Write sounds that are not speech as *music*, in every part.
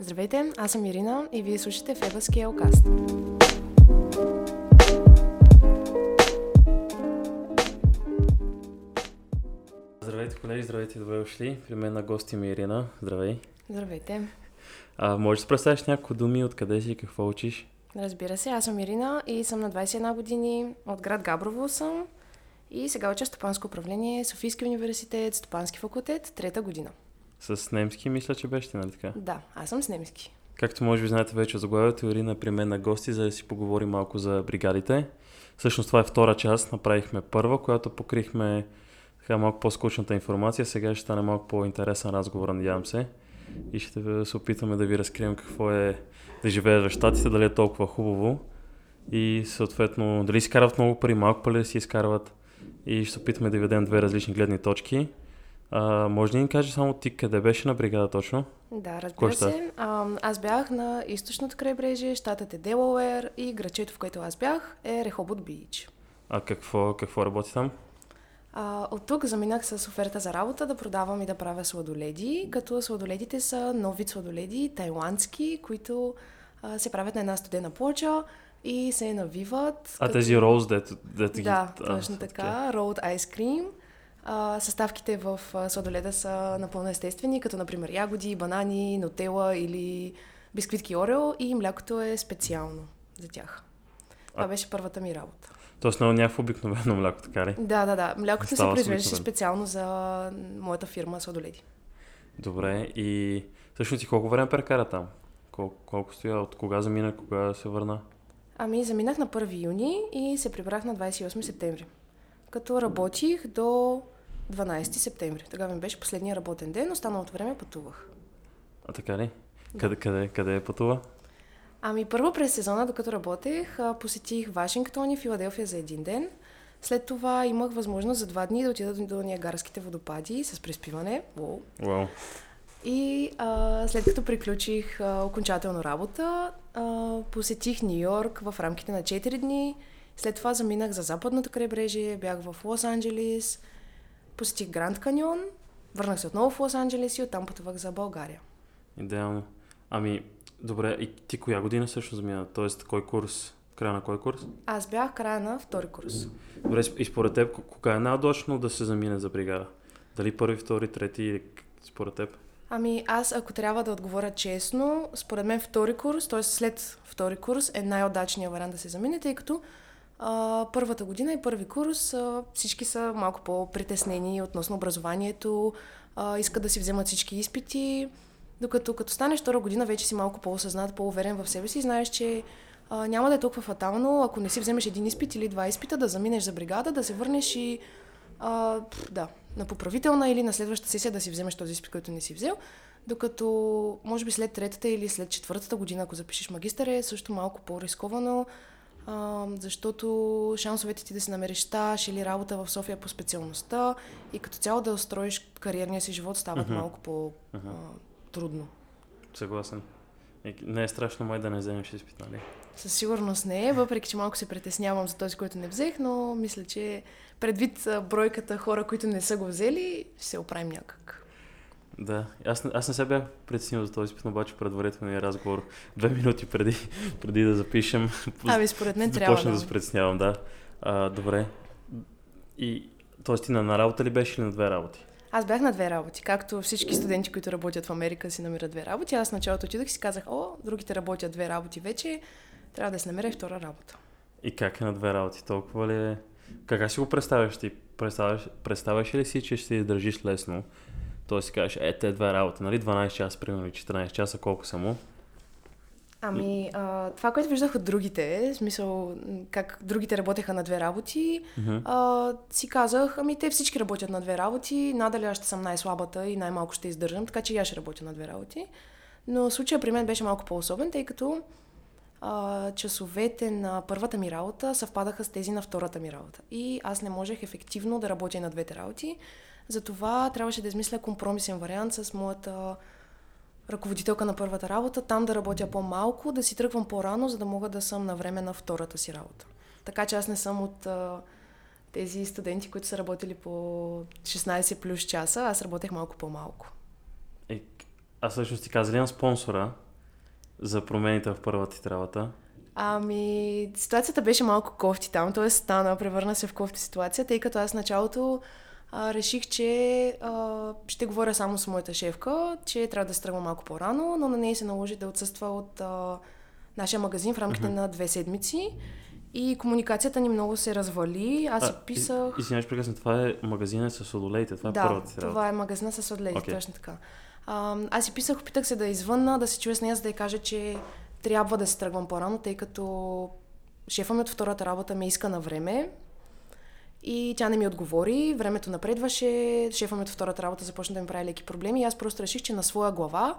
Здравейте, аз съм Ирина и вие слушате Фебаския окаст. Здравейте, колеги, здравейте, добре дошли. При мен на гости ми е Ирина. Здравей. Здравейте. А, можеш да се представиш няколко думи, откъде си и какво учиш? Разбира се, аз съм Ирина и съм на 21 години. От град Габрово съм и сега уча стопанско управление, Софийски университет, стопански факултет, трета година. С немски мисля, че беше, нали така? Да, аз съм с немски. Както може би знаете вече от заглавието, Ирина при мен на гости, за да си поговорим малко за бригадите. Всъщност това е втора част, направихме първа, която покрихме така малко по-скучната информация. Сега ще стане малко по-интересен разговор, надявам се. И ще се опитаме да ви разкрием какво е да живееш в Штатите, дали е толкова хубаво. И съответно, дали си карат много пари, малко пари да си изкарват. И ще се опитаме да ви дадем две различни гледни точки. А, може да ни кажеш само ти къде беше на бригада точно? Да, разбира се. А, аз бях на източното крайбрежие, щатът е Делауер и грачето, в което аз бях, е Рехобот Бич. А какво, какво работи там? А, от тук заминах с оферта за работа да продавам и да правя сладоледи, като сладоледите са нов вид сладоледи, тайландски, които а, се правят на една студена плоча и се навиват. А като... тези роуз, дето, дето Да, ги... точно а, така. Rolled ice cream. А, съставките в сладоледа са напълно естествени, като например ягоди, банани, нотела или бисквитки Орео и млякото е специално за тях. Това а... беше първата ми работа. Тоест много някакво обикновено мляко, така ли? Да, да, да. Млякото се произвеждаше специално за моята фирма Сладоледи. Добре, и всъщност ти колко време прекара там? Кол- колко стоя? От кога замина, кога се върна? Ами, заминах на 1 юни и се прибрах на 28 септември. Като работих до 12 септември. Тогава ми беше последния работен ден, останалото време пътувах. А така ли? Къде, къде, къде е пътува? Ами първо през сезона, докато работех, посетих Вашингтон и Филаделфия за един ден. След това имах възможност за два дни да отида до Ниагарските водопади с преспиване. Уоу. Wow. И а, след като приключих а, окончателно работа, а, посетих Нью Йорк в рамките на 4 дни. След това заминах за западното крайбрежие, бях в Лос-Анджелес, посетих Гранд Каньон, върнах се отново в Лос-Анджелес и оттам пътувах за България. Идеално. Ами, добре, и ти коя година също замина? Тоест, кой курс? Края на кой курс? Аз бях края на втори курс. Добре, и според теб, кога е най-удачно да се замине за бригада? Дали първи, втори, трети или според теб? Ами аз, ако трябва да отговоря честно, според мен втори курс, т.е. след втори курс е най-удачният вариант да се замине, тъй като а, първата година и първи курс а, всички са малко по-притеснени относно образованието, а, искат да си вземат всички изпити, докато като станеш втора година вече си малко по-осъзнат, по-уверен в себе си знаеш, че а, няма да е толкова фатално, ако не си вземеш един изпит или два изпита, да заминеш за бригада, да се върнеш и а, да, на поправителна или на следващата сесия да си вземеш този изпит, който не си взел. Докато, може би след третата или след четвъртата година, ако запишеш магистър, е също малко по-рисковано, а, защото шансовете ти да си намериш стаж или работа в София по специалността и като цяло да устроиш кариерния си живот стават uh-huh. малко по-трудно. Uh-huh. Съгласен. Не е страшно май да не вземеш изпит, нали? Със сигурност не е, въпреки че малко се притеснявам за този, който не взех, но мисля, че предвид бройката хора, които не са го взели, ще се оправим някак. Да, аз, аз не се бях притеснил за този изпит, обаче предварителния разговор две минути преди, *laughs* преди да запишем. *laughs* Ами според мен трябва да. да се притеснявам, да. А, добре. И, т.е. ти на, на работа ли беше или на две работи? Аз бях на две работи. Както всички студенти, които работят в Америка, си намират две работи. Аз началото отидох и си казах, о, другите работят две работи вече, трябва да се намеря втора работа. И как е на две работи? Толкова ли е? Как си го представяш ти? Представяш, представяш ли си, че ще си държиш лесно? Тоест си кажеш, е, те две работи, нали? 12 часа, примерно 14 часа, колко само? Ами, а, това, което виждах от другите, в смисъл как другите работеха на две работи, uh-huh. а, си казах, ами те всички работят на две работи, надали аз ще съм най-слабата и най-малко ще издържам, така че и аз ще работя на две работи. Но случая при мен беше малко по-особен, тъй като а, часовете на първата ми работа съвпадаха с тези на втората ми работа. И аз не можех ефективно да работя на двете работи. Затова трябваше да измисля компромисен вариант с моята ръководителка на първата работа, там да работя по-малко, да си тръгвам по-рано, за да мога да съм на време на втората си работа. Така че аз не съм от а, тези студенти, които са работили по 16 плюс часа, аз работех малко по-малко. Е, аз всъщност ти казали на спонсора, за промените в първата ти работа? Ами, ситуацията беше малко кофти там, т.е. стана, превърна се в кофти ситуация, тъй като аз началото а, реших, че а, ще говоря само с моята шефка, че трябва да се тръгва малко по-рано, но на нея се наложи да отсъства от а, нашия магазин в рамките mm-hmm. на две седмици. И комуникацията ни много се развали. Аз си писах... И, извиняваш прекъсна, това е магазина с сладолеите. Това е да, първата това е магазина с сладолеите, okay. точно така. А, аз си писах, опитах се да извънна, да се чуя с нея, за да я кажа, че трябва да се тръгвам по-рано, тъй като шефа ми от втората работа ме иска на време. И тя не ми отговори, времето напредваше, шефа ми от втората работа започна да ми прави леки проблеми и аз просто реших, че на своя глава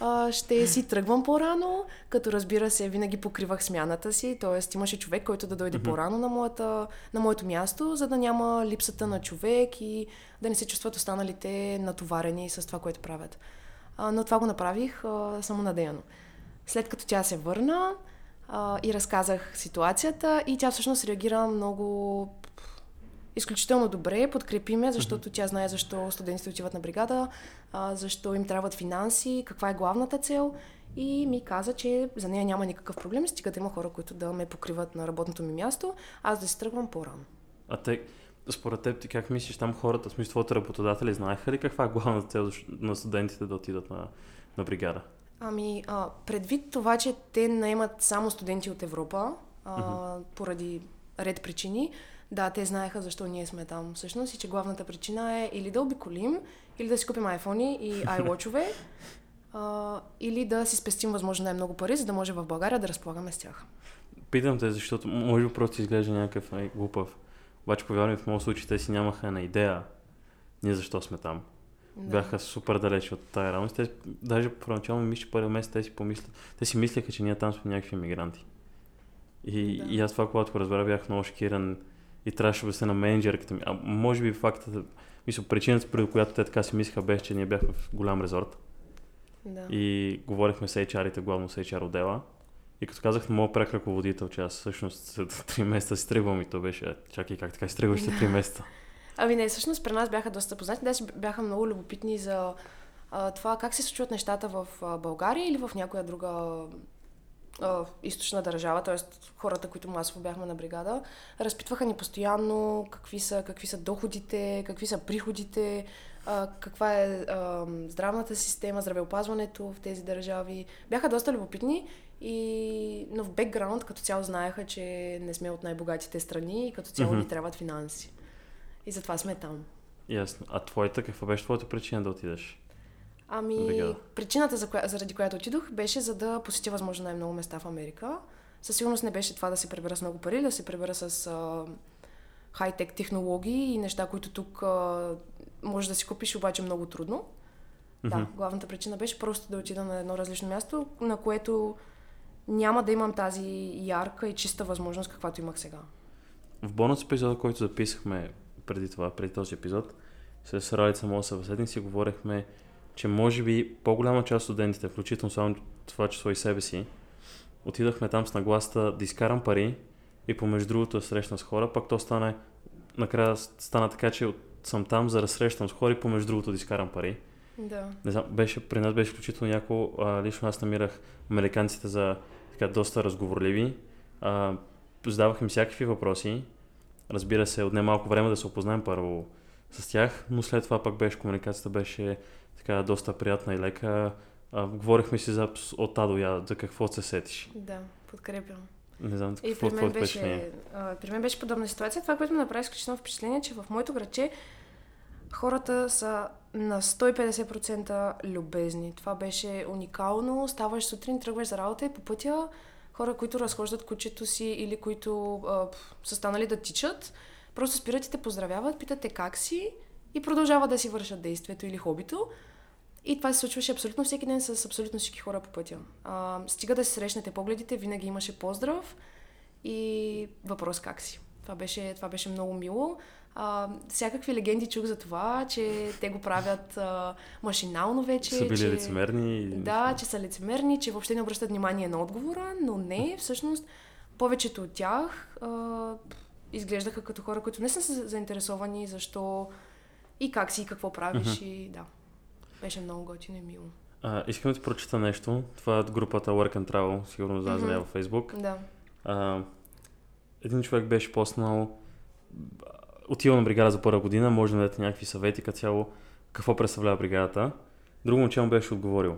а, ще си тръгвам по-рано, като разбира се, винаги покривах смяната си, т.е. имаше човек, който да дойде mm-hmm. по-рано на, моята, на моето място, за да няма липсата на човек и да не се чувстват останалите натоварени с това, което правят. А, но това го направих а, самонадеяно. След като тя се върна а, и разказах ситуацията и тя всъщност реагира много изключително добре, подкрепи ме, защото mm-hmm. тя знае защо студентите отиват на бригада, а, защо им трябват финанси, каква е главната цел и ми каза, че за нея няма никакъв проблем, стига да има хора, които да ме покриват на работното ми място, аз да се тръгвам по-рано. А те, според теб, ти как мислиш, там хората, в смисъл твоите работодатели, знаеха ли каква е главната цел на студентите да отидат на, на бригада? Ами, а, предвид това, че те наемат само студенти от Европа, а, mm-hmm. поради ред причини, да, те знаеха защо ние сме там всъщност и че главната причина е или да обиколим, или да си купим iPhone и *laughs* iWatch-ове, а, или да си спестим възможно най-много пари, за да може в България да разполагаме с тях. Питам те, защото може би просто изглежда някакъв ай, глупав. Обаче, повярвам, в моят случай те си нямаха на идея ние защо сме там. Да. Бяха супер далече от тази реалност. Те, даже първоначално мисля, че първи месец те си помислят, те си мислеха, че ние там сме някакви мигранти. И, да. и аз това, когато го разбра, бях много шокиран и трябваше да се на менеджерката ми. А може би фактът, мисля, причината, преди която те така си мислиха, беше, че ние бяхме в голям резорт. Да. И говорихме с HR-ите, главно с HR отдела. И като казах на моят прек ръководител, че аз всъщност след 3 месеца си тръгвам и то беше, чакай как така си тръгваш след 3 месеца. Ами не, всъщност при нас бяха доста познати, да си бяха много любопитни за а, това как се случват нещата в а, България или в някоя друга източна държава, т.е. хората, които масово бяхме на бригада, разпитваха ни постоянно какви са, какви са доходите, какви са приходите, а, каква е а, здравната система, здравеопазването в тези държави. Бяха доста любопитни, и... но в бекграунд като цяло знаеха, че не сме от най-богатите страни и като цяло mm-hmm. ни трябват финанси. И затова сме там. Ясно. А твоята, каква беше твоята причина да отидеш? Ами, Бригада. причината, за коя, заради която отидох, беше за да посетя възможно най-много места в Америка. Със сигурност не беше това да се пребера с много пари, да се пребера с а, хай-тек технологии и неща, които тук а, може да си купиш, обаче много трудно. Mm-hmm. Да, главната причина беше просто да отида на едно различно място, на което няма да имам тази ярка и чиста възможност, каквато имах сега. В бонус епизода, който записахме преди това, преди този епизод, с Ралица моя събеседник си говорихме че може би по-голяма част от студентите, включително само това число и себе си, отидахме там с нагласта да изкарам пари и помежду другото да срещна с хора, пак то стане, накрая стана така, че съм там за да срещам с хора и помежду другото да изкарам пари. Да. Не знам, беше, при нас беше включително а, лично аз намирах американците за така доста разговорливи. А, задавах им всякакви въпроси. Разбира се, отне малко време да се опознаем първо с тях, но след това пък беше комуникацията беше така доста приятна и лека. А, говорихме си за от А до Я, за какво се сетиш. Да, подкрепям. Не знам, и какво при мен, беше, а, при мен беше подобна ситуация. Това, което ме направи изключително впечатление, че в моето градче хората са на 150% любезни. Това беше уникално. Ставаш сутрин, тръгваш за работа и по пътя хора, които разхождат кучето си или които а, са станали да тичат, просто спират и те поздравяват, питат те как си и продължават да си вършат действието или хобито. И това се случваше абсолютно всеки ден с абсолютно всички хора по пътя. А, стига да се срещнете погледите, винаги имаше поздрав и въпрос как си. Това беше, това беше много мило. А, всякакви легенди чух за това, че те го правят а, машинално вече. Са били че, лицемерни. Да, че са лицемерни, че въобще не обръщат внимание на отговора, но не, всъщност повечето от тях а, изглеждаха като хора, които не са заинтересовани защо и как си, и какво правиш. Uh-huh. И да, беше много готино и мило. А, искам да ти прочита нещо. Това е от групата Work and Travel, сигурно знаеш нея във Facebook. Да. А, един човек беше поснал отива на бригада за първа година, може да дадете някакви съвети като цяло какво представлява бригадата. Друго момче му беше отговорил.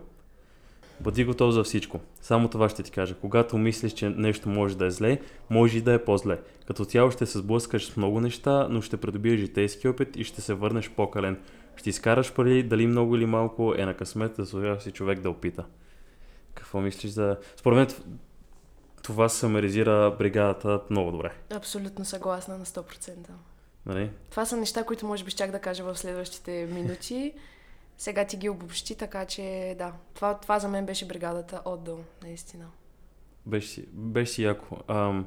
Бъди готов за всичко. Само това ще ти кажа. Когато мислиш, че нещо може да е зле, може и да е по-зле. Като цяло ще се сблъскаш с много неща, но ще придобиеш житейски опит и ще се върнеш по-кален. Ще изкараш пари, дали много или малко е на късмет да си човек да опита. Какво мислиш за... Според мен това самаризира бригадата много добре. Абсолютно съгласна на 100%. Нали? Това са неща, които може би щях да кажа в следващите минути. *laughs* Сега ти ги обобщи, така че да, това, това за мен беше бригадата от до, наистина. Беше си, беше си яко. Ам,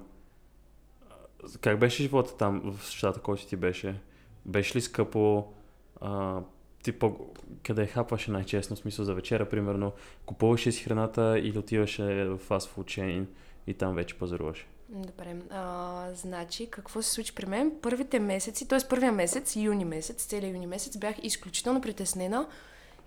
как беше живота там в щата, който ти беше? Беше ли скъпо? А, ти по... къде хапваше най-честно, в смисъл за вечера, примерно? Купуваше си храната или отиваше в фастфуд чейн и там вече пазаруваше? Добре. А, значи, какво се случи при мен? Първите месеци, т.е. първия месец, юни месец, целият юни месец, бях изключително притеснена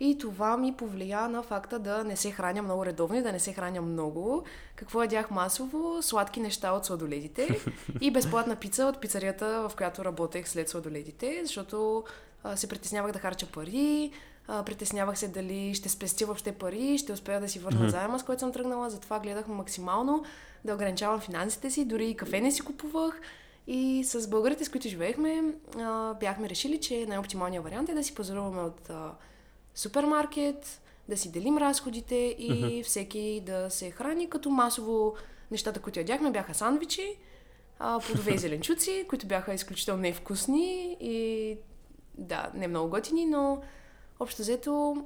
и това ми повлия на факта да не се храня много редовно и да не се храня много. Какво ядях масово? Сладки неща от сладоледите *laughs* и безплатна пица от пицарията, в която работех след сладоледите, защото а, се притеснявах да харча пари, а, притеснявах се дали ще спестя въобще пари, ще успея да си върна mm-hmm. заема, с който съм тръгнала, затова гледах максимално да ограничавам финансите си, дори и кафе не си купувах. И с българите, с които живеехме, а, бяхме решили, че най-оптималният вариант е да си пазаруваме от а, супермаркет, да си делим разходите и mm-hmm. всеки да се храни, като масово нещата, които ядяхме, бяха сандвичи, а, плодове и *laughs* зеленчуци, които бяха изключително невкусни и да, не много готини, но общо взето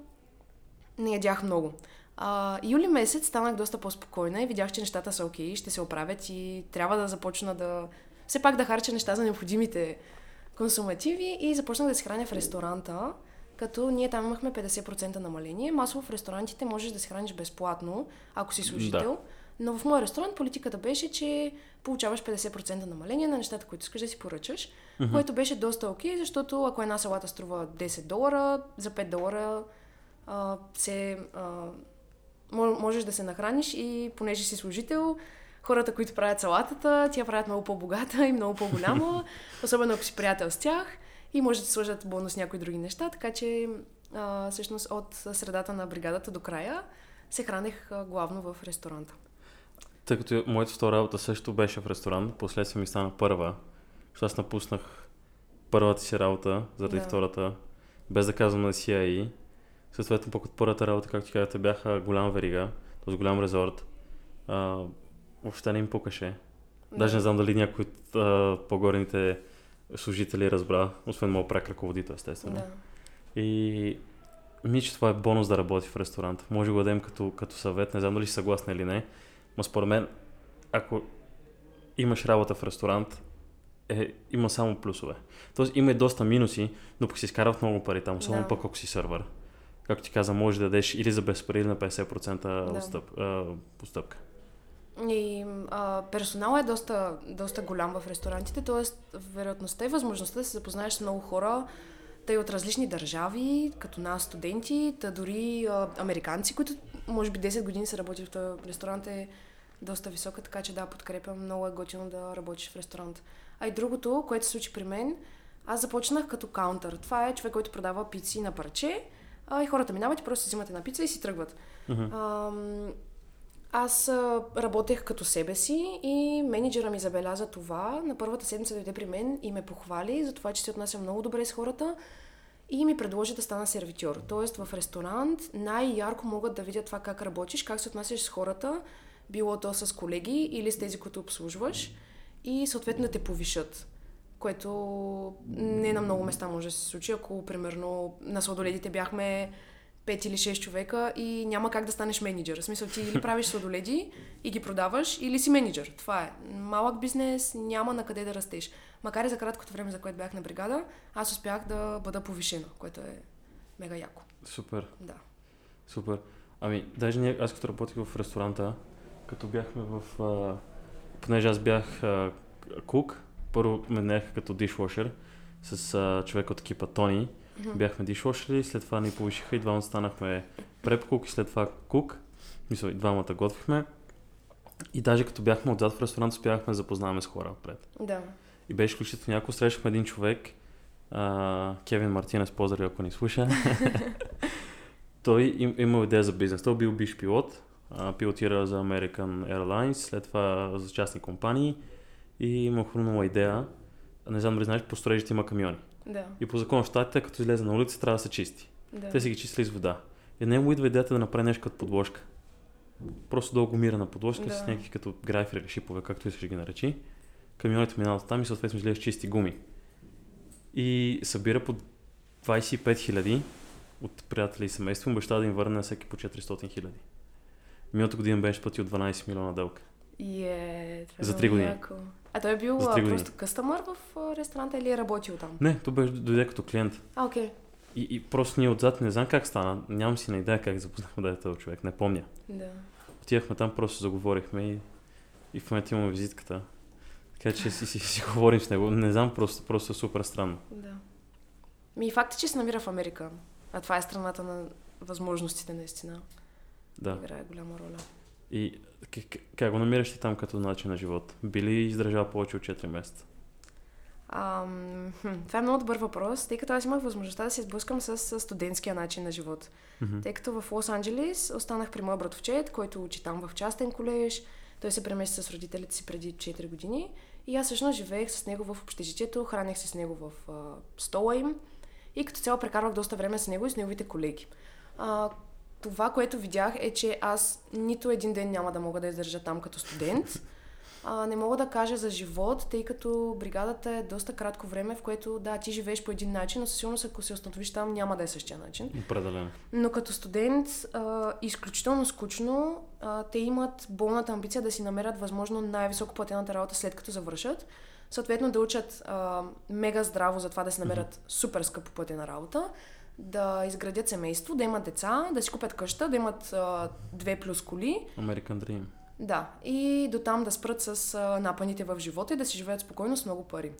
не ядях много. А, юли месец станах доста по-спокойна и видях, че нещата са окей, ще се оправят и трябва да започна да... Все пак да харча неща за необходимите консумативи и започнах да се храня в ресторанта, като ние там имахме 50% намаление. Масово в ресторантите можеш да се храниш безплатно, ако си служител. Да. Но в моя ресторант политиката беше, че получаваш 50% намаление на нещата, които искаш да си поръчаш, mm-hmm. което беше доста окей, защото ако една салата струва 10 долара, за 5 долара а, се а, можеш да се нахраниш и понеже си служител, хората, които правят салатата, тя правят много по-богата и много по-голяма, *laughs* особено ако си приятел с тях и може да сложат бонус някои други неща, така че а, всъщност от средата на бригадата до края се хранех а, главно в ресторанта. Тъй като моята втора работа също беше в ресторант, последствие ми стана първа, защото аз напуснах първата си работа заради да. втората, без да казвам на CIA Съответно, пък от първата работа, както ти казвате, бяха голям верига, т.е. голям резорт. А, въобще не им пукаше. Да. Даже не знам дали някой от а, по-горните служители разбра, освен моят прак ръководител, естествено. Да. И ми, че това е бонус да работи в ресторант. Може го да дадем като, като съвет, не знам дали си съгласна или не, но според мен, ако имаш работа в ресторант, е, има само плюсове. Тоест има и доста минуси, но пък си изкарват много пари там, особено да. пък ако си сървър както ти каза, може да дадеш или за без пари, или на 50% да. отстъп, а, постъпка. И а, персонал е доста, доста голям в ресторантите, т.е. вероятността и възможността да се запознаеш с много хора, тъй от различни държави, като нас студенти, та дори а, американци, които може би 10 години са работили в този ресторант е доста висока, така че да, подкрепям, много е готино да работиш в ресторант. А и другото, което се случи при мен, аз започнах като каунтър. Това е човек, който продава пици на парче а, и хората минават и просто взимат една пица и си тръгват. Uh-huh. А, аз а, работех като себе си и менеджера ми забеляза това. На първата седмица дойде при мен и ме похвали за това, че се отнася много добре с хората и ми предложи да стана сервитьор. Тоест в ресторант най-ярко могат да видят това как работиш, как се отнасяш с хората, било то с колеги или с тези, които обслужваш и съответно да те повишат което не на много места може да се случи. Ако, примерно, на сладоледите бяхме 5 или 6 човека и няма как да станеш менеджер. В смисъл, ти или *laughs* правиш сладоледи и ги продаваш, или си менеджер. Това е. Малък бизнес, няма на къде да растеш. Макар и за краткото време, за което бях на бригада, аз успях да бъда повишена, което е мега яко. Супер. Да. Супер. Ами, даже ние, аз като работих в ресторанта, като бяхме в... А, понеже аз бях а, кук, първо ме наеха като дишвошер с а, човек от екипа Тони Бяхме дишвошери, след това ни повишиха и двамата станахме препкук и след това кук. Мисля, и двамата готвихме. И даже като бяхме отзад в ресторант, успяхме да запознаваме с хора отпред. Да. И беше изключително яко. Срещахме един човек, а, Кевин Мартинес, поздрави ако ни слуша. *laughs* Той им, имал идея за бизнес. Той бил биш пилот, а, пилотира за American Airlines, след това за частни компании и има хрумнала идея. Не знам дали знаеш, по строежите има камиони. Да. И по закон в щатите, като излезе на улица, трябва да се чисти. Да. Те си ги чистили с вода. И на него идва идеята да направи нещо като подложка. Просто дълго мира на подложка Да. с някакви като грайфери шипове, както искаш ги наречи. Камионите минават там и съответно излезе с чисти гуми. И събира по 25 хиляди от приятели и семейство. Баща да им върне всеки по 400 хиляди. Миналата година беше платил 12 милиона дълг. И е, това е За много три години. яко. А той е бил а, просто къстъмър в ресторанта или е работил там? Не, то беше дойде като клиент. А, окей. И, и просто ние отзад не знам как стана. Нямам си на идея как запознахме да е този човек. Не помня. Да. Отидахме там, просто заговорихме и, и в момента имаме визитката. Така че си, си, си говорим с него. Не знам, просто, просто е супер странно. Да. Ми и факт е, че се намира в Америка. А това е страната на възможностите, наистина. Да. Играе голяма роля. И как, как- го намираш ти там като начин на живот? Били издържал повече от 4 месеца? Ам, хм, това е много добър въпрос, тъй като аз имах възможността да се сблъскам с, с студентския начин на живот. Мгм. Тъй като в Лос-Анджелес останах при моя братовчет, който учи там в частен колеж. Той се премести с родителите си преди 4 години. И аз всъщност живеех с него в общежитието, хранех се с него в а, стола им. И като цяло прекарвах доста време с него и с неговите колеги. А, това, което видях е, че аз нито един ден няма да мога да издържа там като студент. А, не мога да кажа за живот, тъй като бригадата е доста кратко време, в което да, ти живееш по един начин, но със сигурност ако се установиш там, няма да е същия начин. Определено. Но като студент, а, изключително скучно, а, те имат болната амбиция да си намерят възможно най-високо платената работа след като завършат. Съответно да учат а, мега здраво за това да си намерят супер скъпо платена работа, да изградят семейство, да имат деца, да си купят къща, да имат а, две плюс коли. American Dream. Да, и до там да спрат с а, напаните в живота и да си живеят спокойно с много пари.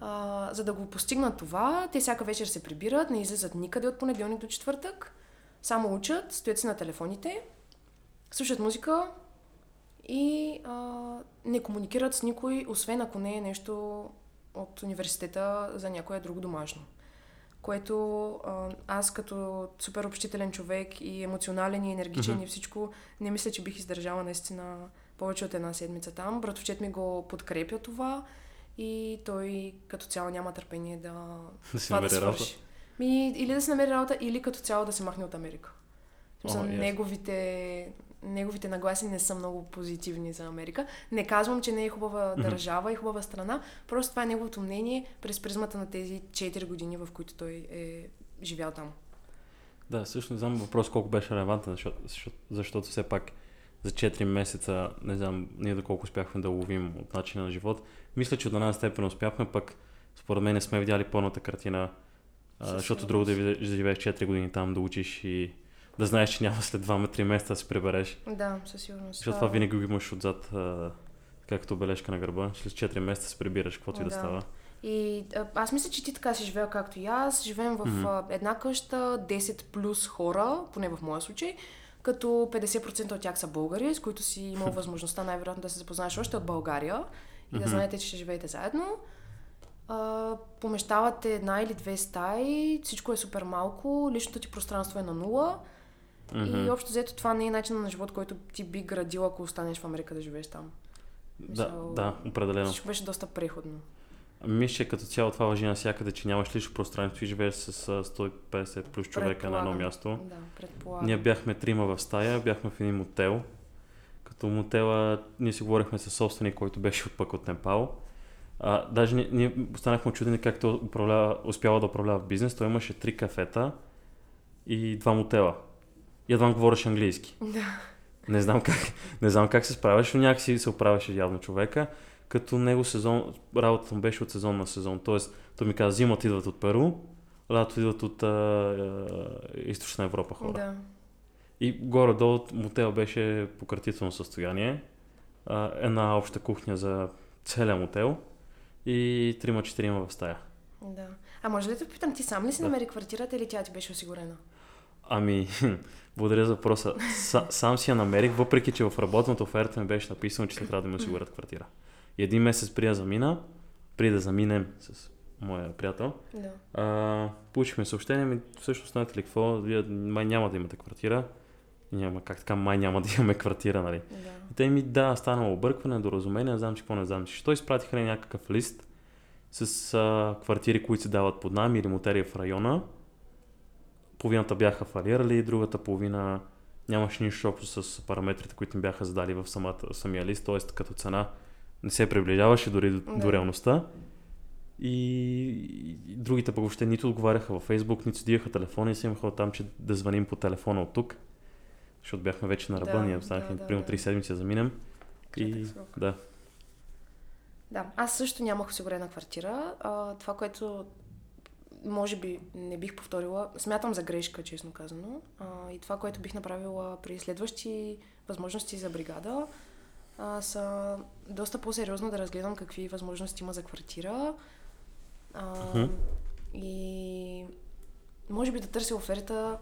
А, за да го постигнат това, те всяка вечер се прибират, не излизат никъде от понеделник до четвъртък, само учат, стоят си на телефоните, слушат музика и а, не комуникират с никой, освен ако не е нещо от университета за някое друго домашно. Което а, аз като супер общителен човек и емоционален и енергичен Мгм. и всичко, не мисля, че бих издържала наистина повече от една седмица там. Братовчет ми го подкрепя това и той като цяло няма търпение да, *laughs* Да това да свърши. Ми, или да се намери работа, или като цяло да се махне от Америка. Смисъл, О, ясно. неговите, неговите нагласи не са много позитивни за Америка. Не казвам, че не е хубава държава и хубава страна, просто това е неговото мнение през призмата на тези 4 години, в които той е живял там. Да, също не знам въпрос колко беше релевантен, защото, защото, защото все пак за 4 месеца, не знам ние доколко успяхме да ловим от начина на живот. Мисля, че до една степен успяхме, пък според мен не сме видяли пълната картина, а, защото друго да живееш 4 години там, да учиш и да знаеш, че няма след 2-3 месеца да се прибереш. Да, със сигурност. Защото това винаги го имаш отзад, а, както бележка на гърба. След 4 месеца се прибираш, каквото и да става. И а, аз мисля, че ти така си живея както и аз. Живеем в а, една къща, 10 плюс хора, поне в моя случай, като 50% от тях са българи, с които си имал *laughs* възможността най-вероятно да се запознаеш още от България и да Мгм. знаете, че ще живеете заедно. А, помещавате една или две стаи, всичко е супер малко, личното ти пространство е на нула Мгм. и общо взето това не е начин на живот, който ти би градил, ако останеш в Америка да живееш там. Да, Мисъл, да, определено. Всичко беше доста преходно. Мисля, че като цяло това въжи навсякъде, че нямаш лично пространство и живееш с а, 150 плюс човека на едно място. Да, предполагам. Ние бяхме трима в стая, бяхме в един мотел. Като мотела, ние си говорихме с собственик, който беше пък от Непал. А, даже ние, ние останахме очудени как той управлява, успява да управлява бизнес. Той имаше три кафета и два мотела. И едва говореше английски. Да. Не знам как, не знам как се справяше, но някакси се оправяше явно човека. Като него сезон, работата му беше от сезон на сезон. Тоест, той ми каза, зимата идват от Перу, лято идват от а, а, източна Европа хора. Да. И горе-долу мотел беше пократително състояние. А, една обща кухня за целия мотел и трима-четирима в стая. Да. А може ли да те попитам, ти сам ли си Да. намери квартирата или тя ти беше осигурена? Ами, *laughs* благодаря за въпроса. Са, сам си я намерих, въпреки че в работната оферта ми беше написано, че се трябва да ми осигурят квартира. И един месец преди да замина, преди да заминем с моя приятел, Да. а, получихме съобщение, ми всъщност знаете ли какво, вие май няма да имате квартира. Няма как така, май няма да имаме квартира, нали? Да. И те ми, да, станало объркване, доразумение, не знам, че какво не знам. Че. Що изпратиха някакъв лист с а, квартири, които се дават под нами или мотели в района. Половината бяха фалирали, другата половина нямаше нищо общо с параметрите, които им бяха задали в самата, самия лист, т.е. като цена не се приближаваше дори до, Да. до реалността. И, и другите пък въобще нито отговаряха във Фейсбук, нито седиха телефони и си имаха там, че да звъним по телефона от тук. Защото бяхме вече на ръба, Да, ние останахме да, примерно да. 3 седмици да заминем. И срок. да, Да, аз също нямах осигурена квартира. А, това, което може би не бих повторила, смятам за грешка, честно казано. А, и това, което бих направила при следващи възможности за бригада, а, са доста по-сериозно да разгледам какви възможности има за квартира. А. И може би да търся оферта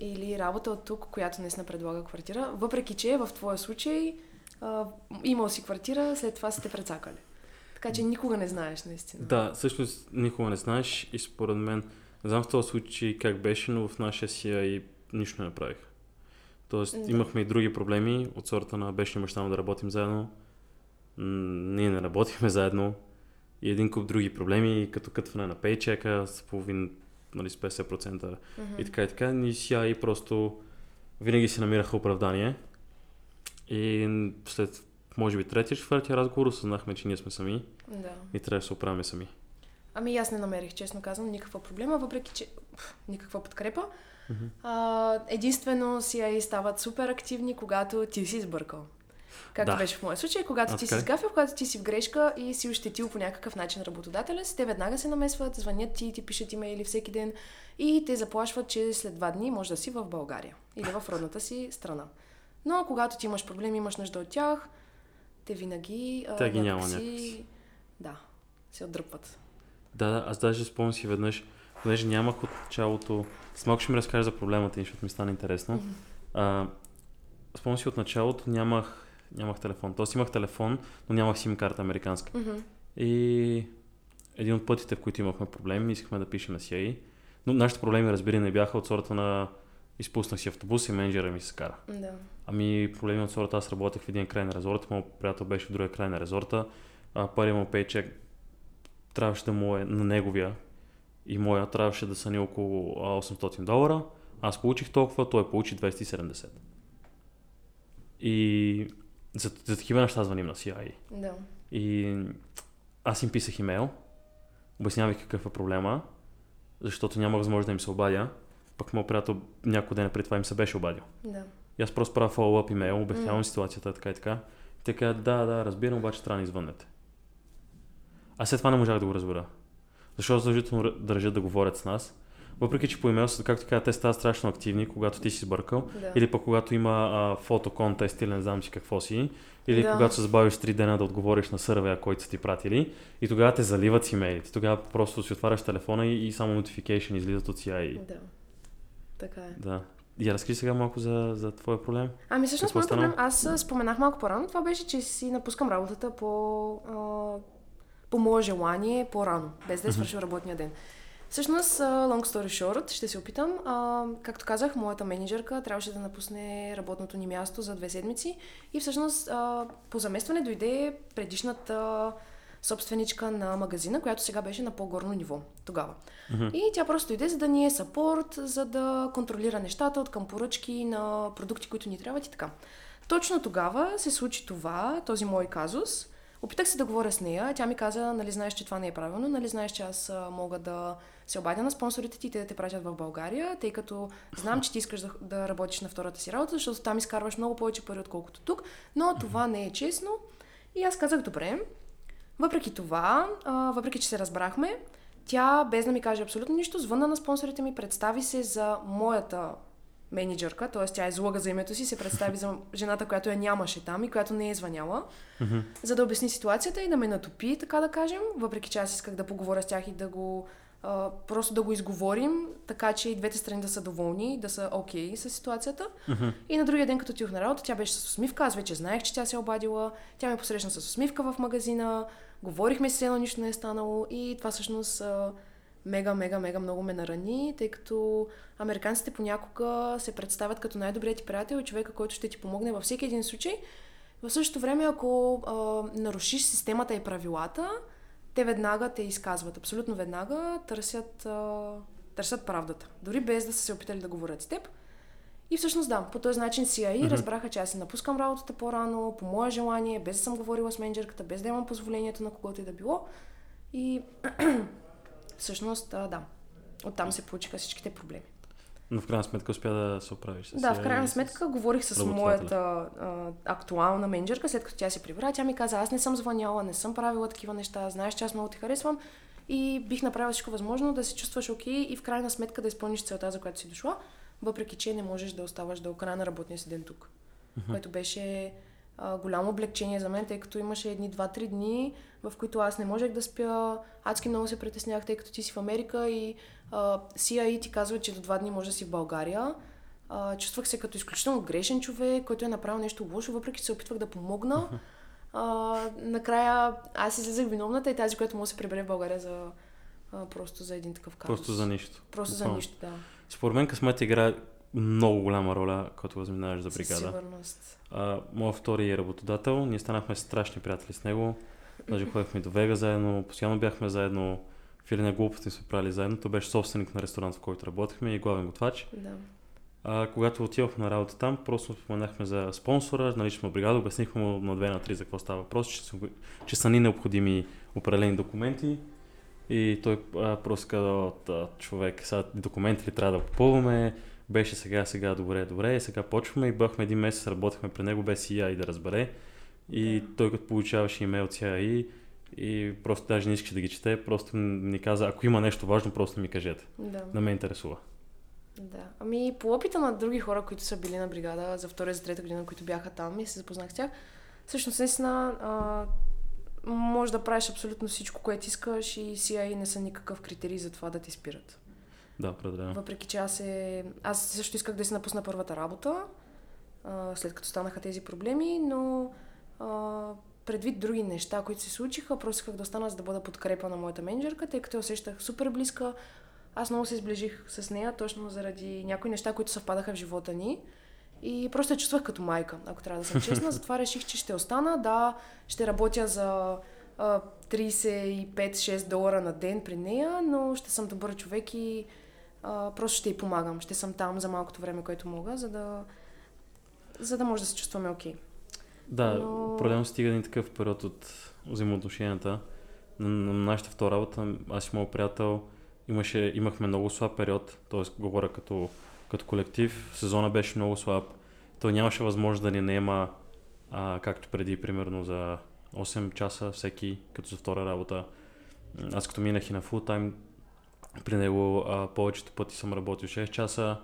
или работа от тук, която наистина предлага квартира, въпреки че в твоя случай а, имал си квартира, след това сте прецакали. Така че никога не знаеш, наистина. да, всъщност никога не знаеш и според мен, не знам в този случай как беше, но в нашия си и нищо не направих. Тоест Да. имахме и други проблеми от сорта на беше мечтано да работим заедно. М, ние не работихме заедно. И един куп други проблеми, като кътване на пейчека с половин, нали, с 50%. Мгм. И така и така, ни ся и просто винаги си намираха оправдание. И след, може би, третия, четвъртия разговор осъзнахме, че ние сме сами Да. и трябва да се оправяме сами. Ами аз не намерих, честно казвам, никаква проблема, въпреки че пф, никаква подкрепа. Мгм. А, единствено CIA стават супер активни, когато ти си сбъркал. Както Да. беше в моя случай, когато А, ти така си сгафил, когато ти си в грешка и си ощетил по някакъв начин работодателя си, те веднага се намесват, звънят ти, ти пишат имейли всеки ден и те заплашват, че след два дни може да си в България или в родната си страна. Но когато ти имаш проблем, имаш нужда от тях, те винаги Те ги няма някакси- някакси. Да, се отдръпват. Да, аз даже спомням си веднъж, понеже нямах от началото... С малко ще ми разкажа за проблемата, защото ми стана интересно. А, спомням си от началото нямах, нямах телефон. Тоест имах телефон, но нямах сим карта американска. Мгм. И един от пътите, в които имахме проблеми, искахме да пишем на CIA. Но нашите проблеми, разбира, не бяха от сорта на изпуснах си автобус и менеджера ми се кара. Да. Ами проблеми от сорта, аз работех в един край на резорта, моят приятел беше в другия край на резорта, а първият му пейчек трябваше да му е на неговия и моя трябваше да са ни около а, 800 долара. Аз получих толкова, той получи 270. И за, за такива неща звъним на CIA. Да. И аз им писах имейл, обяснявах какъв е проблема, защото няма възможност да им се обадя. Пък моят приятел някой ден преди това им се беше обадил. Да. И аз просто правя follow-up имейл, обяснявам М. ситуацията, така и така. Те казват, да, да, разбирам, обаче трябва да ни извъннете. А след това не можах да го разбера. Защото задължително държат да говорят с нас. Въпреки, че по имейл, както каза, те стават страшно активни, когато ти си сбъркал. Да. Или пък когато има а, фотоконтест или не знам си какво си. Или Да. когато се забавиш 3 дена да отговориш на сървея, който са ти пратили. И тогава те заливат с имейлите. Тогава просто си отваряш телефона и, и само notification излизат от CIA. Да. Така е. Да. И разкри сега малко за, за твоя проблем. Ами всъщност Какво моят проблем, аз а, споменах малко по-рано, това беше, че си напускам работата по, а, по мое желание по-рано, без да е свършил работния ден. Всъщност, long story short, ще се опитам. А, както казах, моята менеджерка трябваше да напусне работното ни място за две седмици и всъщност а, по заместване дойде предишната собственичка на магазина, която сега беше на по-горно ниво тогава. Мгм. И тя просто иде, за да ни е сапорт, за да контролира нещата от към поръчки на продукти, които ни трябват и така. Точно тогава се случи това, този мой казус. Опитах се да говоря с нея. Тя ми каза, нали знаеш, че това не е правилно, нали знаеш, че аз мога да се обадя на спонсорите ти, те да те пратят в България, тъй като знам, че ти искаш да, да работиш на втората си работа, защото там изкарваш много повече пари, отколкото тук, но това не е честно. И аз казах, добре. Въпреки това, а, въпреки че се разбрахме, тя, без да ми каже абсолютно нищо, звънна на спонсорите ми, представи се за моята менеджерка, т.е. тя излага за името си, се представи за жената, която я нямаше там и която не е звъняла, за да обясни ситуацията и да ме натопи, така да кажем, въпреки че аз исках да поговоря с тях и да го а, просто да го изговорим, така че и двете страни да са доволни, да са окей okay с ситуацията. Мгм. И на другия ден, като отидох на работа, тя беше с усмивка. Аз вече знаех, че тя се е обадила. Тя ме посрещна с усмивка в магазина. Говорихме си, едно нищо не е станало. И това всъщност а, мега, мега, мега много ме нарани, тъй като американците понякога се представят като най-добрият ти приятел и човека, който ще ти помогне във всеки един случай. В същото време, ако а, нарушиш системата и правилата, те веднага те изказват. Абсолютно веднага търсят, а, търсят правдата. Дори без да са се опитали да говорят с теб. И всъщност да, по този начин CIA Мгм. разбраха, че аз си напускам работата по-рано, по мое желание, без да съм говорила с менеджерката, без да имам позволението на когото и да било. И *clears throat* всъщност, а, да, оттам се получиха всичките проблеми. Но в крайна сметка успя да се оправиш. с Да, в крайна с- сметка говорих с моята а, актуална менеджерка, след като тя се прибра. Тя ми каза, аз не съм звъняла, не съм правила такива неща, знаеш, че аз много те харесвам и бих направила всичко възможно да се чувстваш окей и в крайна сметка да изпълниш целта, за която си дошла, въпреки че не можеш да оставаш до края на работния си ден тук. Което беше а, голямо облегчение за мен, тъй като имаше едни 2-3 дни, в които аз не можех да спя, адски много се притеснях, тъй като ти си в Америка и а, CIA ти казва, че до 2 дни може да си в България. А, чувствах се като изключително грешен човек, който е направил нещо лошо, въпреки че се опитвах да помогна. *laughs* А, накрая аз излизах виновната и тази, която може да се прибере в България за, а, просто за един такъв казус. Просто за нищо. Просто за нищо, да. Според мен късмет играе много голяма роля, като възминаваш за Със бригада. сигурност. А, моят втори работодател, ние станахме страшни приятели с него. Даже *laughs* ходихме до Вега заедно, постоянно бяхме заедно. Фили на глупости сме правили заедно. Той беше собственик на ресторант, в който работехме и главен готвач. Да. А, когато отидохме на работа там, просто споменахме за спонсора, нали, че сме бригада, обяснихме му на две на три за какво става въпрос, че, са, че са ни необходими определени документи. И той а, просто каза, «Та, човек, сега документи ли трябва да попълваме, беше сега, сега, добре, добре, и сега почваме и бяхме един месец, работехме при него без и да разбере. И той като получаваше имейл от CIA и просто даже не искаше да ги чете, просто ни каза, ако има нещо важно, просто ми кажете. Да. Не ме интересува. Да. Ами по опита на други хора, които са били на бригада за втора и за трета година, които бяха там и се запознах с тях, всъщност наистина а, може да правиш абсолютно всичко, което искаш и CIA не са никакъв критерий за това да ти спират. Да, определено. Въпреки че аз, е... аз също исках да си напусна първата работа, а, след като станаха тези проблеми, но а, предвид други неща, които се случиха, просто исках да остана за да бъда подкрепа на моята менеджерка, тъй като я усещах супер близка. Аз много се сближих с нея, точно заради някои неща, които съвпадаха в живота ни. И просто я чувствах като майка, ако трябва да съм *laughs* честна. Затова реших, че ще остана. Да, ще работя за а, 35-6 долара на ден при нея, но ще съм добър човек и а, просто ще й помагам. Ще съм там за малкото време, което мога, за да, за да може да се чувстваме окей. Да, Но- определено стига един такъв период от взаимоотношенията. На, на нашата втора работа, аз и моят приятел, имаше, имахме много слаб период, т.е. говоря като, като колектив, сезона беше много слаб. Той нямаше възможност да ни наема, а, както преди, примерно за 8 часа всеки, като за втора работа. Аз като минах и на фул тайм, при него а, повечето пъти съм работил 6 часа,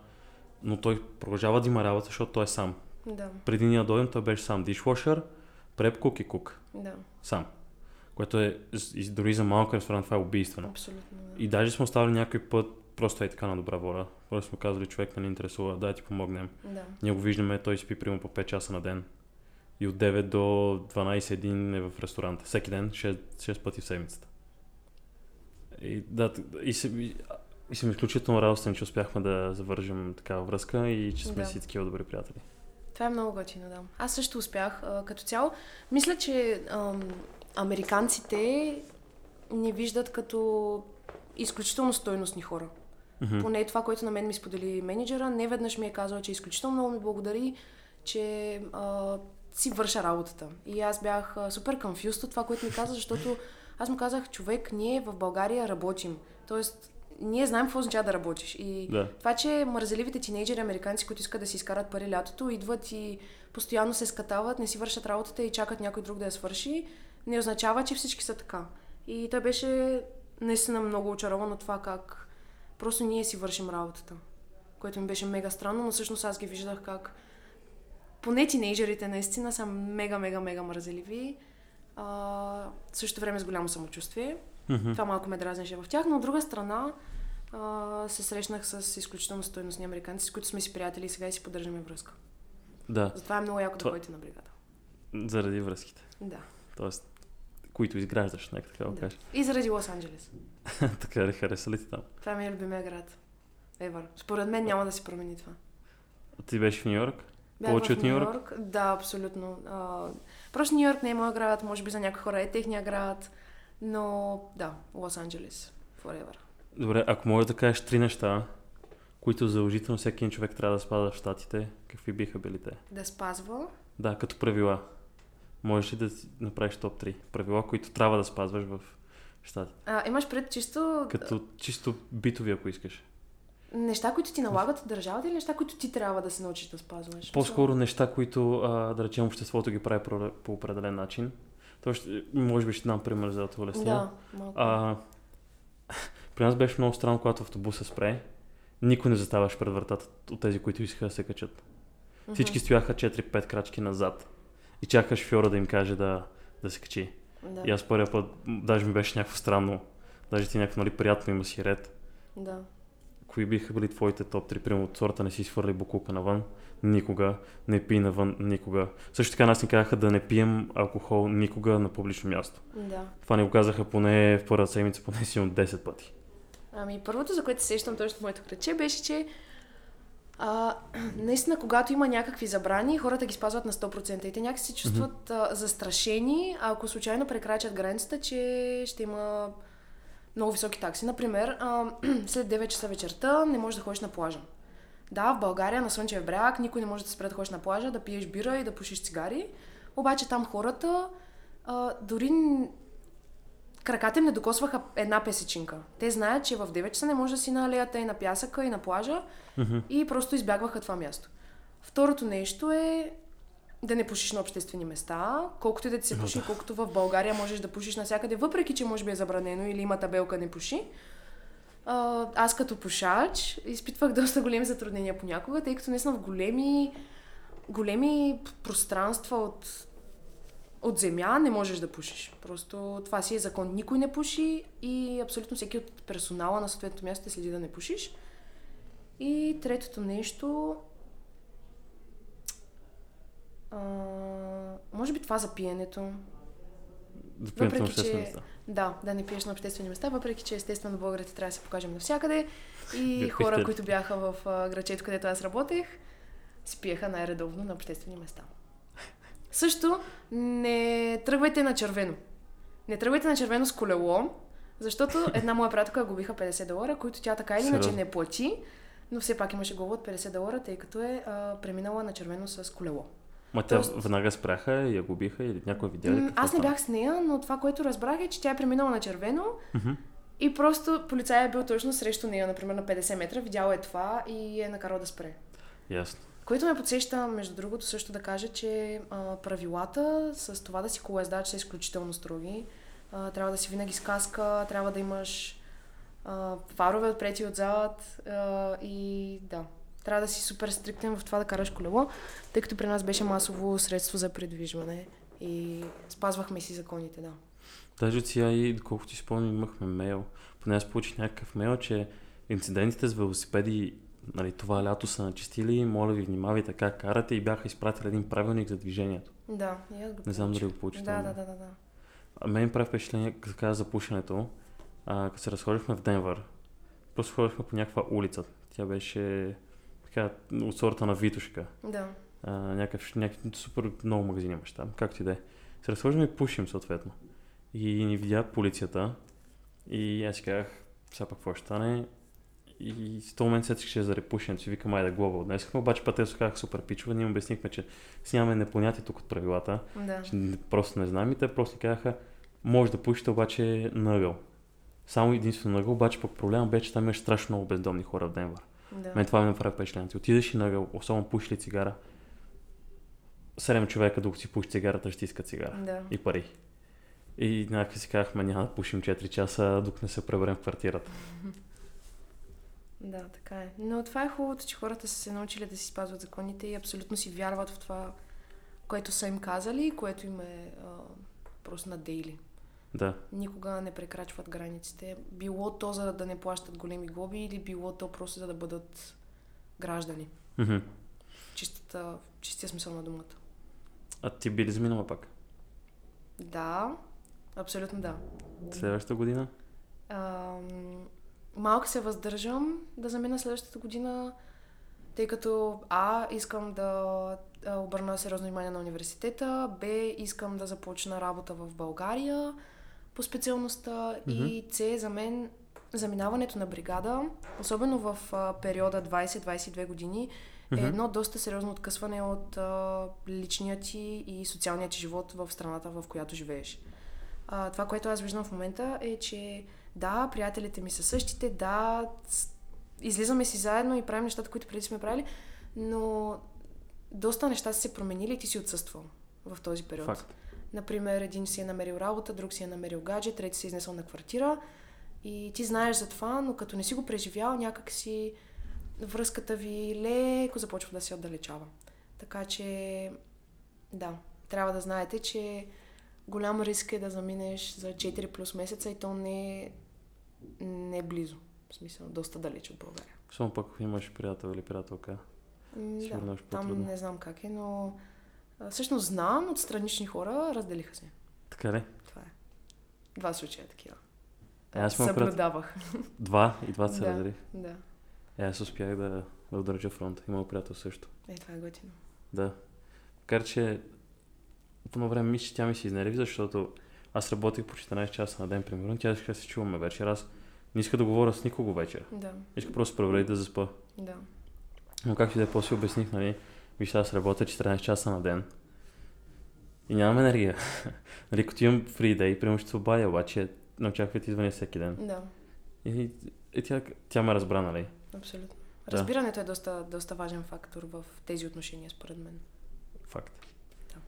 но той продължава да има работа, защото той е сам Да, преди ние да дойдем, той беше сам дишвошър, преп кук и кук. да, Сам. Което е, дори за малък ресторант, това е убийствено. абсолютно. Да. И даже сме оставили някой път, просто е така на добра воля. Просто сме казали, човек не ни интересува, дай ти помогнем. да. Ние го виждаме, той спи примерно по 5 часа на ден. И от 9 до 12 е в ресторанта. Всеки ден, 6, 6 пъти в седмицата. И, да, и, се, и, и съм изключително радостен, че успяхме да завържем такава връзка и че сме Да. си такива добри приятели. Това е много готино, да. Аз също успях. А, като цяло, мисля, че ам, американците ни виждат като изключително стойностни хора. Мгм. Поне това, което на мен ми сподели менеджера, не веднъж ми е казал, че изключително много ми благодари, че а, си върша работата. И аз бях а, супер конфюст от това, което ми каза, защото аз му казах, човек, ние в България работим. Тоест, ние знаем какво означава да работиш. И Да. това, че мързеливите тинейджери американци, които искат да си изкарат пари лятото, идват и постоянно се скатават, не си вършат работата и чакат някой друг да я свърши, не означава, че всички са така. И той беше наистина много очарован от това как просто ние си вършим работата. Което ми беше мега странно, но всъщност аз ги виждах как поне тинейджерите наистина са мега, мега, мега мързеливи. А, в същото време с голямо самочувствие. Мгм. Това малко ме дразнеше в тях, но от друга страна а, се срещнах с изключително стойностни американци, с които сме си приятели и сега и си поддържаме връзка. Да, Затова е много яко да ходите на бригада. заради връзките. Да. Тоест, които изграждаш, нека така да. кажеш. И заради Лос Анджелес. *laughs* така ли хареса ли ти там? Това ми е любимия град. Евър. Според мен няма да се промени това. Ти беше в Нью Йорк? Повече от Ню Йорк? Нью-Йорк. Да, абсолютно. А, просто Нью Йорк не е моят град, може би за някои хора е техния град, но да, Лос Анджелес. Forever. Добре, ако можеш да кажеш три неща, които задължително всеки един човек трябва да спазва в Штатите, какви биха били те? Да спазва. Да, като правила. Можеш ли да направиш топ 3 правила, които трябва да спазваш в Штатите? А, имаш пред чисто Като чисто битови, ако искаш. неща, които ти налагат от държавата или неща, които ти трябва да се научиш да спазваш? По-скоро неща, които, а, да речем, обществото ги прави по, по определен начин. Тоест, може би ще дам пример за да те улесня. Да, малко. А, *laughs* при нас беше много странно, когато автобуса спре. Никой не заставаш пред вратата от тези, които искаха да се качат. Мгм. Всички стояха 4-5 крачки назад. И чакаха шофьора да им каже да, да се качи. Да, И аз първия път, даже ми беше някакво странно. Даже ти някакво, нали, приятно има си ред. да. Кои биха били твоите топ 3? Примерно от сорта не си свърли букука навън. Никога. Не пи навън. Никога. Също така нас ни казаха да не пием алкохол никога на публично място. да. Това ни го казаха поне в първата седмица, поне си от 10 пъти. Ами, първото, за което се сещам точно в моето кръче, беше, че а, *clears throat* наистина, когато има някакви забрани, хората ги спазват на 100%. И те някак се чувстват а, застрашени, ако случайно прекрачат границата, че ще има много високи такси. Например, *clears throat* след 9 часа вечерта не можеш да ходиш на плажа. Да, в България на Слънчев бряг никой не може да спре да ходиш на плажа, да пиеш бира и да пушиш цигари. Обаче там хората а, дори краката им не докосваха една песечинка. Те знаят, че в 9 часа не може да си на алеята и на пясъка и на плажа Мгм. и просто избягваха това място. Второто нещо е да не пушиш на обществени места, колкото и да ти се пуши, колкото в България можеш да пушиш навсякъде, въпреки че може би е забранено или има табелка не пуши. А, аз като пушач изпитвах доста големи затруднения понякога, тъй като наистина в големи, големи пространства от, от земя не можеш да пушиш. Просто това си е закон. Никой не пуши и абсолютно всеки от персонала на съответното място те следи да не пушиш. И третото нещо... А, може би това за пиенето. Пием на Въпреки, обществени че- места. Да, да не пиеш на обществени места, въпреки че естествено българите трябва да се покажем навсякъде. И Вие хора, пихте ли? които бяха в грачето, където аз работех, си пиеха най-редовно на обществени места. Също не тръгвайте на червено. Не тръгвайте на червено с колело, защото една моя приятелка губиха 50 долара, които тя така или иначе не плати, но все пак имаше глоба от 50 долара, тъй като е а, преминала на червено с колело. Ма тя Тоест- веднага спряха и я губиха или някой видя ли Аз не стана? бях с нея, но това, което разбрах е, че тя е преминала на червено Мгм. и просто полицай е бил точно срещу нея, например на 50 метра, видял е това и е накарал да спре. Ясно. Което ме подсеща, между другото, също да кажа, че а, правилата с това да си колоездач са изключително строги. А, трябва да си винаги с каска, трябва да имаш а, фарове отпред и отзад а, и да. Трябва да си супер стриктен в това да караш колело, тъй като при нас беше масово средство за предвижване и спазвахме си законите, да. Даже от сега и, доколкото ти спомням, имахме мейл. Поне аз получих някакъв мейл, че инцидентите с велосипеди нали, това лято са начистили, моля ви внимавайте как карате и бяха изпратили един правилник за движението. Да, и аз го Не знам дали го получи Да, да, да, да, да. А мен прави впечатление, като каза за пушенето, а, като се разходихме в Денвър, просто ходихме по някаква улица. Тя беше така от сорта на Витушка. Да. А, някакъв, някакъв супер много магазини имаш там, както и да е. Се разхождаме и пушим съответно. И ни видя полицията и аз си казах, сега пък какво ще стане? И в този момент сетих, че е заради пушенето си, викам, айде глоба отнесохме, обаче пък те се казах супер пичове, ние им обяснихме, че си нямаме непонятие тук от правилата, Да. че просто не знаем и те просто ни казаха, може да пушите, обаче на ъгъл. Само единствено на ъгъл, обаче пък проблема беше, че там имаше страшно много бездомни хора в Денвър. Да. Мен това ми направи впечатление. Ти отидеш и на особено пушиш ли цигара, седем човека, докато си пуши цигарата, ще иска цигара. Да. И пари. И някакви си казахме, няма да пушим 4 часа, докато не се преберем в квартирата. *laughs* Да, така е. Но това е хубавото, че хората са се научили да си спазват законите и абсолютно си вярват в това, което са им казали и което им е а, просто на дейли. Да. Никога не прекрачват границите. Било то за да не плащат големи глоби или било то просто за да бъдат граждани. Чистата, чистия смисъл на думата. А ти би ли заминала пак? Да, абсолютно да. Следващата година? Ам, малко се въздържам да замина следващата година, тъй като А, искам да а, обърна сериозно внимание на университета, Б, искам да започна работа в България по специалността и С, за мен заминаването на бригада, особено в а, периода 20-22 години, е Мгм. едно доста сериозно откъсване от а, личния ти и социалния ти живот в страната, в която живееш. А, това, което аз виждам в момента е, че да, приятелите ми са същите, да, излизаме си заедно и правим нещата, които преди сме правили, но доста неща са се променили и ти си отсъствал в този период. Факт. Например, един си е намерил работа, друг си е намерил гадже, трети си е изнесъл на квартира и ти знаеш за това, но като не си го преживял, някак си връзката ви леко започва да се отдалечава. Така че, да, трябва да знаете, че голям риск е да заминеш за 4 плюс месеца и то не е, не е близо. В смисъл, доста далеч от България. Само пък ако имаш приятел или приятелка. М, Сигурно Да, е там не знам как е, но всъщност знам от странични хора, разделиха се. Така ли? Това е. Два случая такива. Е, аз. Съблюдавах. Два и два се Да. разделих. Да. Е, аз успях да, да удържа фронта. Имам приятел също. Е, това е готино. Да. Макар, че по едно време мисля, че тя ми се изнерви, защото аз работих по 14 часа на ден, примерно. Тя иска да се чуваме вечер. Аз не иска да говоря с никого вечер. Да, Иска просто да да заспа. да. Но както и да е, после обясних, нали, виж, аз работя 14 часа на ден. И нямам енергия. *laughs* нали, като имам free day, примерно ще се обадя, обаче не очаквай ти звъня всеки ден. Да, И, и тя, тя ме разбра, нали? абсолютно. Да. Разбирането е доста, доста важен фактор в тези отношения, според мен. Факт. Да.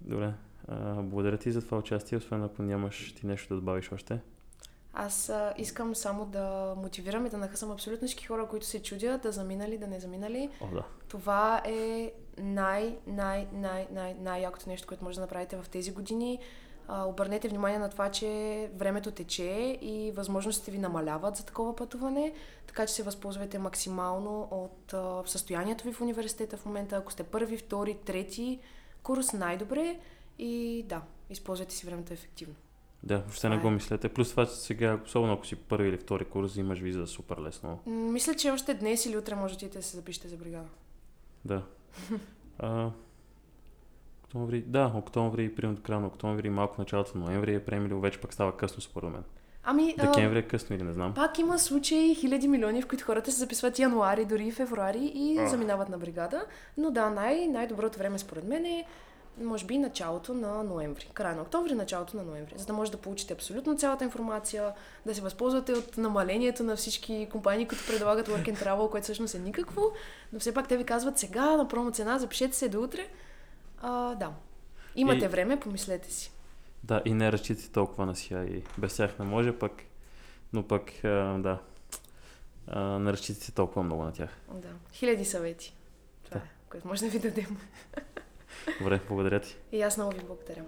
Добре. А, благодаря ти за това участие, освен ако нямаш ти нещо да добавиш още. Аз а, искам само да мотивирам и да нахъсам абсолютно всички хора, които се чудят да заминали, да не заминали. О, да. Това е най, най, най, най, най-якото нещо, което може да направите в тези години. А, обърнете внимание на това, че времето тече и възможностите ви намаляват за такова пътуване, така че се възползвайте максимално от а, състоянието ви в университета в момента. Ако сте първи, втори, трети курс, най-добре и да, използвайте си времето ефективно. Да, въобще Това не е. го мислете. Плюс това че сега, особено ако си първи или втори курс, имаш виза супер лесно. Мисля, че още днес или утре можете да се запишете за бригада. Да. *laughs* А, октомври, да, октомври, примерно до края на октомври, малко началото на ноември е приемливо, вече пак става късно според мен. Ами, Декември е късно или не знам. Пак има случаи, хиляди милиони, в които хората се записват януари, дори и февруари и А. заминават на бригада. Но да, най- най-доброто време според мен е може би началото на ноември. Края на октомври, началото на ноември. За да може да получите абсолютно цялата информация, да се възползвате от намалението на всички компании, които предлагат work and travel, което всъщност е никакво, но все пак те ви казват сега на промо цена, запишете се до утре. А, да. Имате И- време, помислете си. Да, и не разчитайте толкова на и без тях не може пък, но пък, а, да, а, не разчитайте толкова много на тях. Да. Хиляди съвети. Това Да. е, което може да ви дадем. Добре, благодаря ти. И аз много ви благодаря.